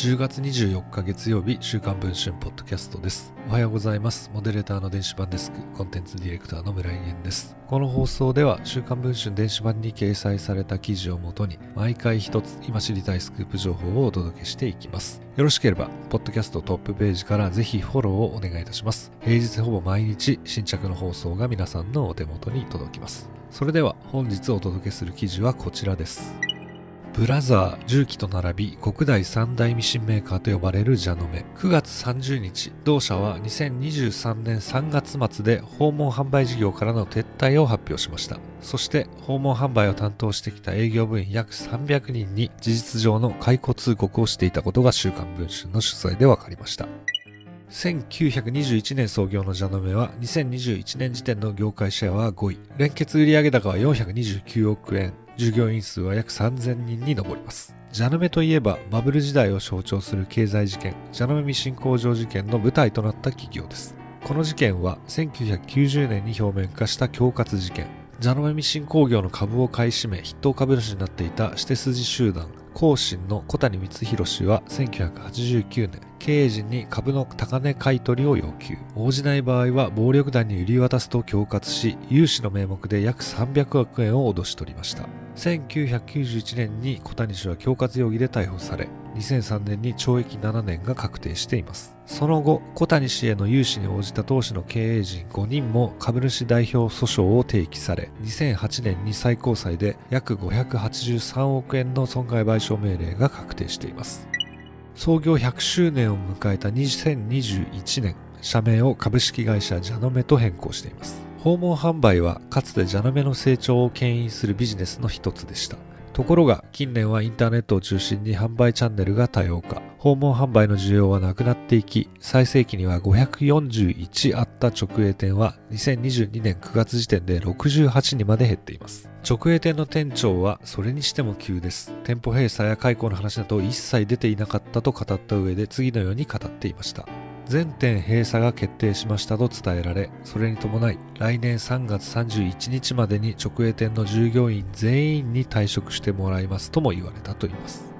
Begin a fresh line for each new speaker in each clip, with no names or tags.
10月24日月曜日週刊文春ポッドキャストです。おはようございます。モデレーターの電子版デスクコンテンツディレクターの村井源です。この放送では週刊文春電子版に掲載された記事をもとに毎回一つ今知りたいスクープ情報をお届けしていきます。よろしければポッドキャストトップページからぜひフォローをお願いいたします。平日ほぼ毎日新着の放送が皆さんのお手元に届きます。それでは本日お届けする記事はこちらです。ブラザー、重機と並び国内三大ミシンメーカーと呼ばれるジャノメ。9月30日、同社は2023年3月末で訪問販売事業からの撤退を発表しました。そして訪問販売を担当してきた営業部員約300人に事実上の解雇通告をしていたことが週刊文春の取材で分かりました。1921年創業のジャノメは2021年時点の業界シェアは5位。連結売上高は429億円。従業員数は約3000人に上ります。ジャノメといえばバブル時代を象徴する経済事件、ジャノメミシン工場事件の舞台となった企業です。この事件は1990年に表面化した恐喝事件。ジャノメミシン工業の株を買い占め筆頭株主になっていた指定筋集団、後進の小谷光弘氏は1989年、経営陣に株の高値買取を要求。応じない場合は暴力団に売り渡すと恐喝し、融資の名目で約300億円を脅し取りました。1991年に小谷氏は恐喝容疑で逮捕され、2003年に懲役7年が確定しています。その後、小谷氏への融資に応じた当時の経営陣5人も株主代表訴訟を提起され、2008年に最高裁で約583億円の損害賠償命令が確定しています。創業100周年を迎えた2021年、社名を株式会社ジャノメと変更しています。訪問販売はかつてジャノメの成長を牽引するビジネスの一つでした。ところが近年はインターネットを中心に販売チャンネルが多様化。訪問販売の需要はなくなっていき、最盛期には541あった直営店は2022年9月時点で68にまで減っています。直営店の店長はそれにしても急です。店舗閉鎖や解雇の話など一切出ていなかったと語った上で次のように語っていました。全店閉鎖が決定しましたと伝えられ、それに伴い来年3月31日までに直営店の従業員全員に退職してもらいますとも言われたといいます。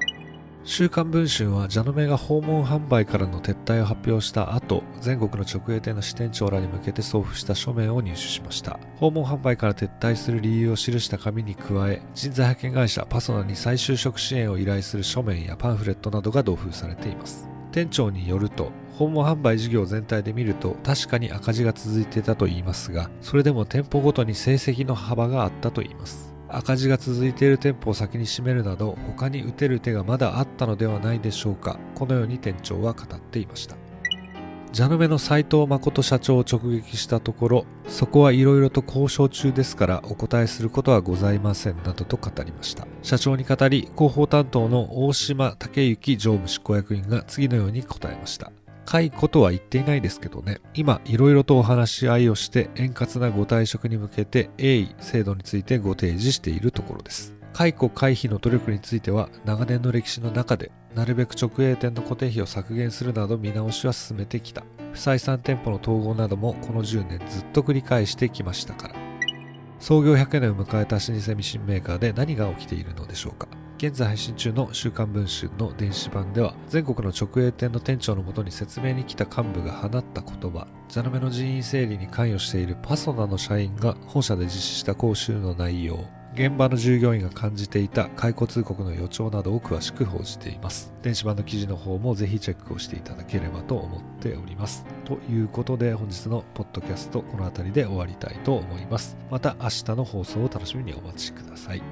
週刊文春はジャノメが訪問販売からの撤退を発表した後、全国の直営店の支店長らに向けて送付した書面を入手しました。訪問販売から撤退する理由を記した紙に加え、人材派遣会社パソナに再就職支援を依頼する書面やパンフレットなどが同封されています。店長によると、訪問販売事業全体で見ると確かに赤字が続いていたといいますが、それでも店舗ごとに成績の幅があったといいます。赤字が続いている店舗を先に閉めるなど他に打てる手がまだあったのではないでしょうかこのように店長は語っていましたジャノメの斉藤誠社長を直撃したところそこはいろいろと交渉中ですからお答えすることはございませんなどと語りました社長に語り広報担当の大島武之常務執行役員が次のように答えました解雇とは言っていないですけどね。今、いろいろとお話し合いをして、円滑なご退職に向けて、鋭意、制度についてご提示しているところです。解雇回避の努力については、長年の歴史の中で、なるべく直営店の固定費を削減するなど見直しは進めてきた。不採算店舗の統合などもこの10年ずっと繰り返してきましたから。創業100年を迎えた老舗ミシンメーカーで何が起きているのでしょうか。現在配信中の週刊文春の電子版では全国の直営店の店長のもとに説明に来た幹部が放った言葉ジャノメの人員整理に関与しているパソナの社員が本社で実施した講習の内容現場の従業員が感じていた解雇通告の予兆などを詳しく報じています。電子版の記事の方もぜひチェックをしていただければと思っております。ということで本日のポッドキャストこの辺りで終わりたいと思います。また明日の放送を楽しみにお待ちください。